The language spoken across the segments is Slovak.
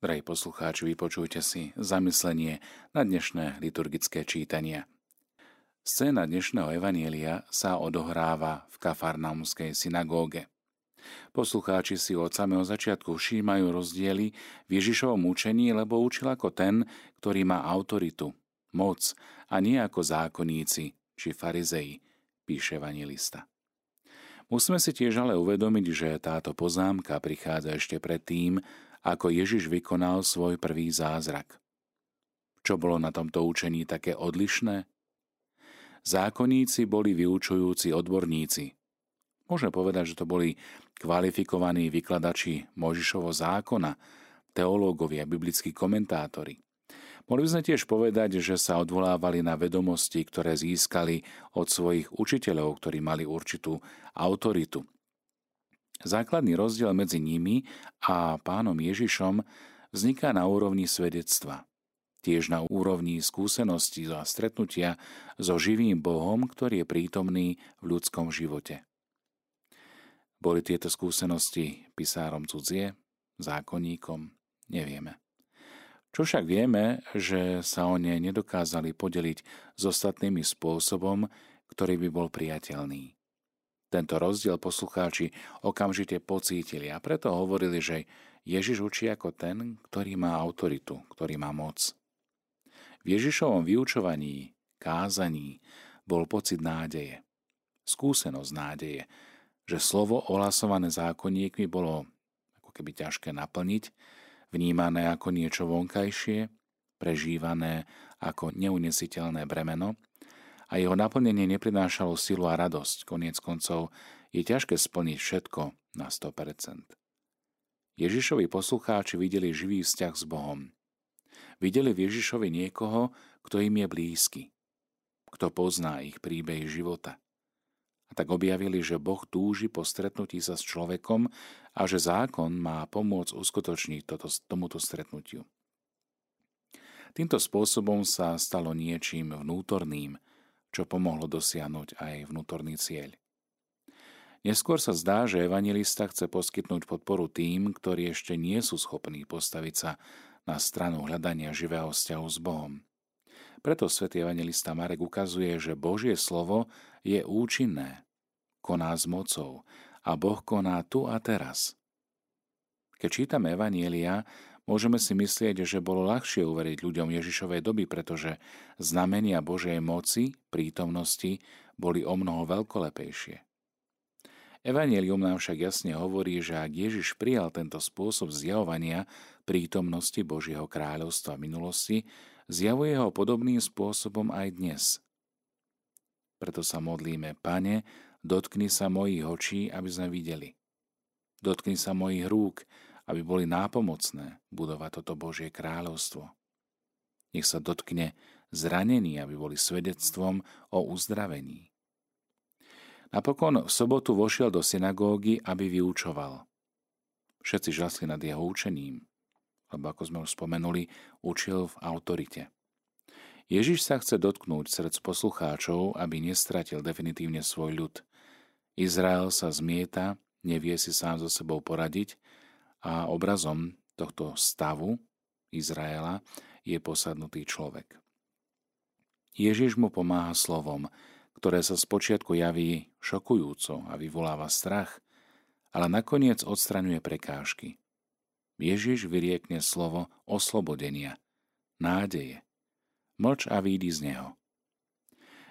Drahí poslucháči, vypočujte si zamyslenie na dnešné liturgické čítania. Scéna dnešného evanielia sa odohráva v kafarnaumskej synagóge. Poslucháči si od samého začiatku všímajú rozdiely v Ježišovom učení, lebo učil ako ten, ktorý má autoritu, moc a nie ako zákonníci či farizei, píše evangelista. Musíme si tiež ale uvedomiť, že táto poznámka prichádza ešte predtým, ako Ježiš vykonal svoj prvý zázrak. Čo bolo na tomto učení také odlišné? Zákonníci boli vyučujúci odborníci. Môžeme povedať, že to boli kvalifikovaní vykladači Možišovo zákona, teológovia, biblickí komentátori. Mohli by sme tiež povedať, že sa odvolávali na vedomosti, ktoré získali od svojich učiteľov, ktorí mali určitú autoritu, Základný rozdiel medzi nimi a pánom Ježišom vzniká na úrovni svedectva. Tiež na úrovni skúsenosti a stretnutia so živým Bohom, ktorý je prítomný v ľudskom živote. Boli tieto skúsenosti pisárom cudzie, zákonníkom? Nevieme. Čo však vieme, že sa o ne nedokázali podeliť s ostatnými spôsobom, ktorý by bol priateľný. Tento rozdiel poslucháči okamžite pocítili a preto hovorili, že Ježiš učí ako ten, ktorý má autoritu, ktorý má moc. V Ježišovom vyučovaní, kázaní bol pocit nádeje, skúsenosť nádeje, že slovo ohlasované zákonníkmi bolo ako keby ťažké naplniť, vnímané ako niečo vonkajšie, prežívané ako neunesiteľné bremeno – a jeho naplnenie neprinášalo silu a radosť. Koniec koncov je ťažké splniť všetko na 100%. Ježišovi poslucháči videli živý vzťah s Bohom. Videli v Ježišovi niekoho, kto im je blízky, kto pozná ich príbeh života. A tak objavili, že Boh túži po stretnutí sa s človekom a že zákon má pomôcť uskutočniť toto, tomuto stretnutiu. Týmto spôsobom sa stalo niečím vnútorným, čo pomohlo dosiahnuť aj vnútorný cieľ. Neskôr sa zdá, že evangelista chce poskytnúť podporu tým, ktorí ešte nie sú schopní postaviť sa na stranu hľadania živého vzťahu s Bohom. Preto svätý evangelista Marek ukazuje, že Božie slovo je účinné, koná s mocou a Boh koná tu a teraz. Keď čítame Evanielia, Môžeme si myslieť, že bolo ľahšie uveriť ľuďom Ježišovej doby, pretože znamenia Božej moci, prítomnosti boli o mnoho veľkolepejšie. Evangelium nám však jasne hovorí, že ak Ježiš prijal tento spôsob zjavovania prítomnosti Božieho kráľovstva minulosti, zjavuje ho podobným spôsobom aj dnes. Preto sa modlíme, Pane, dotkni sa mojich očí, aby sme videli. Dotkni sa mojich rúk, aby boli nápomocné budovať toto Božie kráľovstvo. Nech sa dotkne zranení, aby boli svedectvom o uzdravení. Napokon v sobotu vošiel do synagógy, aby vyučoval. Všetci žasli nad jeho učením, lebo ako sme už spomenuli, učil v autorite. Ježiš sa chce dotknúť srdc poslucháčov, aby nestratil definitívne svoj ľud. Izrael sa zmieta, nevie si sám so sebou poradiť a obrazom tohto stavu Izraela je posadnutý človek. Ježiš mu pomáha slovom, ktoré sa spočiatku javí šokujúco a vyvoláva strach, ale nakoniec odstraňuje prekážky. Ježiš vyriekne slovo oslobodenia, nádeje. Mlč a výjdi z neho.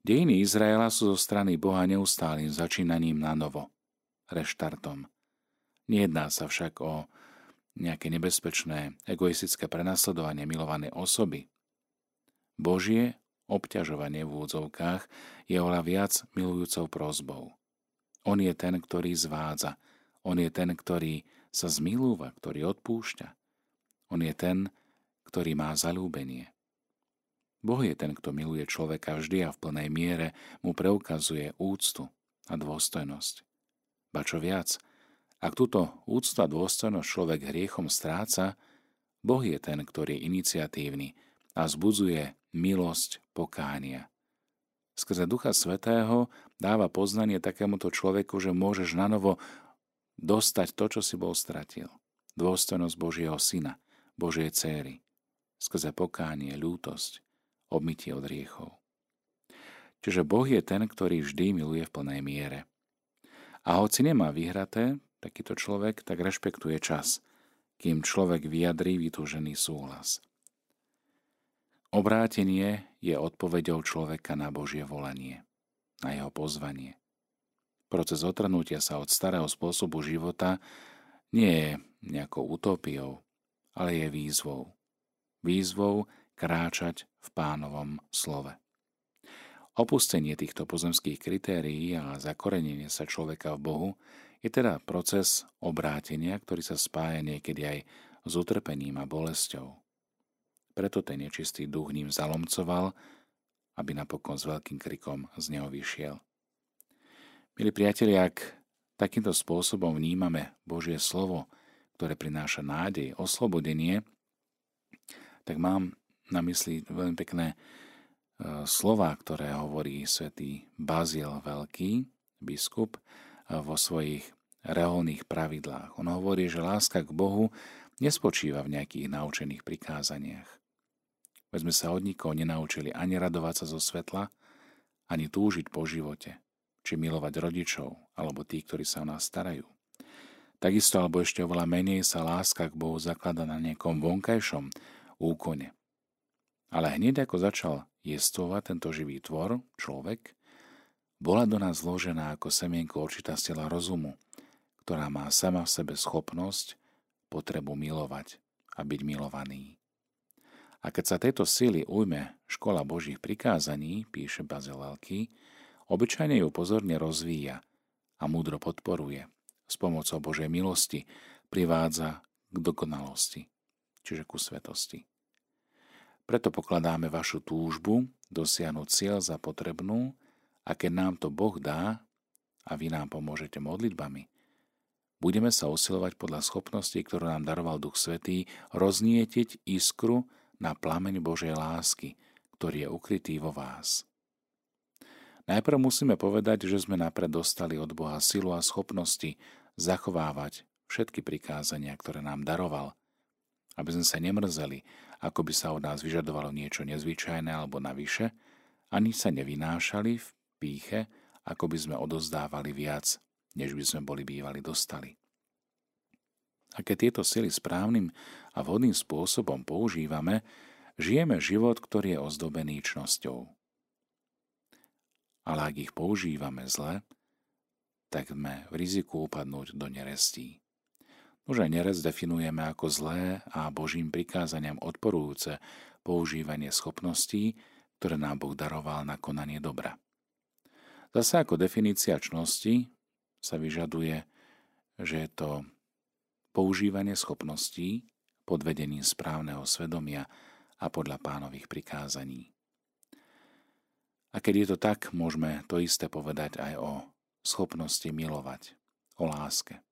Dejiny Izraela sú zo strany Boha neustálým začínaním na novo, reštartom – Nejedná sa však o nejaké nebezpečné, egoistické prenasledovanie milovanej osoby. Božie obťažovanie v údzovkách je oľa viac milujúcou prozbou. On je ten, ktorý zvádza. On je ten, ktorý sa zmilúva, ktorý odpúšťa. On je ten, ktorý má zalúbenie. Boh je ten, kto miluje človeka vždy a v plnej miere mu preukazuje úctu a dôstojnosť. Ba čo viac – ak túto úcta dôstojnosť človek hriechom stráca, Boh je ten, ktorý je iniciatívny a zbudzuje milosť pokánia. Skrze Ducha Svetého dáva poznanie takémuto človeku, že môžeš nanovo dostať to, čo si bol stratil. Dôstojnosť Božieho Syna, Božej céry, skrze pokánie, ľútosť, obmytie od riechov. Čiže Boh je ten, ktorý vždy miluje v plnej miere. A hoci nemá vyhraté, takýto človek tak rešpektuje čas, kým človek vyjadrí vytúžený súhlas. Obrátenie je odpoveďou človeka na Božie volanie, na jeho pozvanie. Proces otrhnutia sa od starého spôsobu života nie je nejakou utopiou, ale je výzvou. Výzvou kráčať v pánovom slove. Opustenie týchto pozemských kritérií a zakorenenie sa človeka v Bohu je teda proces obrátenia, ktorý sa spája niekedy aj s utrpením a bolesťou. Preto ten nečistý duch ním zalomcoval, aby napokon s veľkým krikom z neho vyšiel. Milí priatelia, ak takýmto spôsobom vnímame Božie slovo, ktoré prináša nádej, oslobodenie, tak mám na mysli veľmi pekné slova, ktoré hovorí svätý Bazil Veľký, biskup, e, vo svojich reholných pravidlách. On hovorí, že láska k Bohu nespočíva v nejakých naučených prikázaniach. Veď sme sa od nikoho nenaučili ani radovať sa zo svetla, ani túžiť po živote či milovať rodičov alebo tí, ktorí sa o nás starajú. Takisto alebo ešte oveľa menej sa láska k Bohu zaklada na nejakom vonkajšom úkone. Ale hneď ako začal jestvovať tento živý tvor, človek, bola do nás zložená ako semienko určitá sila rozumu, ktorá má sama v sebe schopnosť potrebu milovať a byť milovaný. A keď sa tejto sily ujme škola Božích prikázaní, píše Veľký, Obyčajne ju pozorne rozvíja a múdro podporuje. S pomocou Božej milosti privádza k dokonalosti, čiže ku svetosti. Preto pokladáme vašu túžbu dosiahnuť cieľ za potrebnú a keď nám to Boh dá a vy nám pomôžete modlitbami, budeme sa usilovať podľa schopností, ktorú nám daroval Duch Svetý, roznietiť iskru na plameň Božej lásky, ktorý je ukrytý vo vás. Najprv musíme povedať, že sme napred dostali od Boha silu a schopnosti zachovávať všetky prikázania, ktoré nám daroval, aby sme sa nemrzeli, ako by sa od nás vyžadovalo niečo nezvyčajné alebo navyše, ani sa nevynášali v píche, ako by sme odozdávali viac, než by sme boli bývali dostali. A keď tieto sily správnym a vhodným spôsobom používame, žijeme život, ktorý je ozdobený čnosťou ale ak ich používame zle, tak sme v riziku upadnúť do nerestí. Už aj nerest definujeme ako zlé a Božím prikázaniam odporujúce používanie schopností, ktoré nám Boh daroval na konanie dobra. Zase ako definícia čnosti sa vyžaduje, že je to používanie schopností pod vedením správneho svedomia a podľa pánových prikázaní. A keď je to tak, môžeme to isté povedať aj o schopnosti milovať, o láske.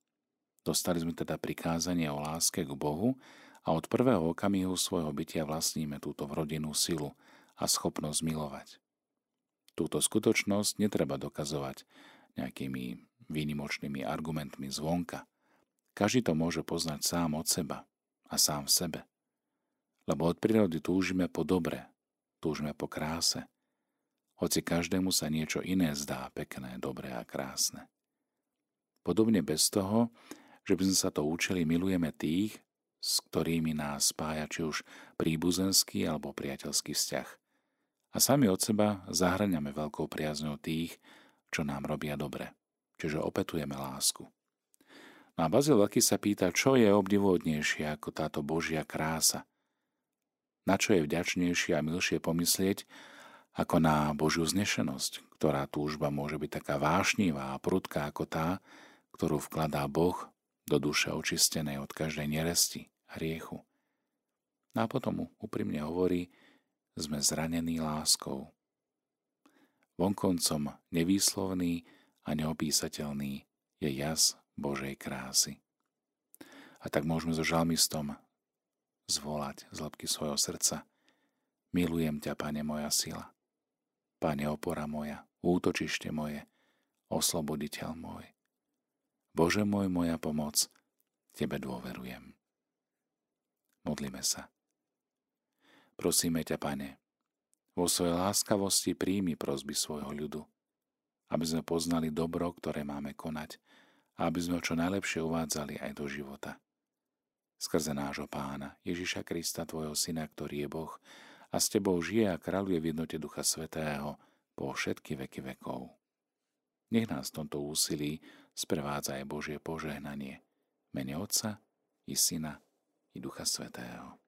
Dostali sme teda prikázanie o láske k Bohu a od prvého okamihu svojho bytia vlastníme túto vrodinnú silu a schopnosť milovať. Túto skutočnosť netreba dokazovať nejakými výnimočnými argumentmi zvonka. Každý to môže poznať sám od seba a sám v sebe. Lebo od prírody túžime po dobre, túžime po kráse, hoci každému sa niečo iné zdá pekné, dobré a krásne. Podobne bez toho, že by sme sa to učili, milujeme tých, s ktorými nás spája či už príbuzenský alebo priateľský vzťah. A sami od seba zahraňame veľkou priazňou tých, čo nám robia dobre, čiže opetujeme lásku. No a Bazil Veľký sa pýta, čo je obdivodnejšie ako táto Božia krása. Na čo je vďačnejšie a milšie pomyslieť, ako na Božiu znešenosť, ktorá túžba môže byť taká vášnivá a prudká ako tá, ktorú vkladá Boh do duše očistenej od každej neresti, hriechu. No a potom mu úprimne hovorí, sme zranení láskou. Vonkoncom nevýslovný a neopísateľný je jas Božej krásy. A tak môžeme so žalmistom zvolať z lepky svojho srdca. Milujem ťa, Pane, moja sila. Pane opora moja, útočište moje, osloboditeľ môj. Bože môj, moja pomoc, Tebe dôverujem. Modlíme sa. Prosíme ťa, Pane, vo svojej láskavosti príjmi prosby svojho ľudu, aby sme poznali dobro, ktoré máme konať a aby sme čo najlepšie uvádzali aj do života. Skrze nášho pána, Ježiša Krista, tvojho syna, ktorý je Boh a s tebou žije a kráľuje v jednote Ducha Svetého po všetky veky vekov. Nech nás v tomto úsilí sprevádza aj Božie požehnanie. Mene Otca i Syna i Ducha Svetého.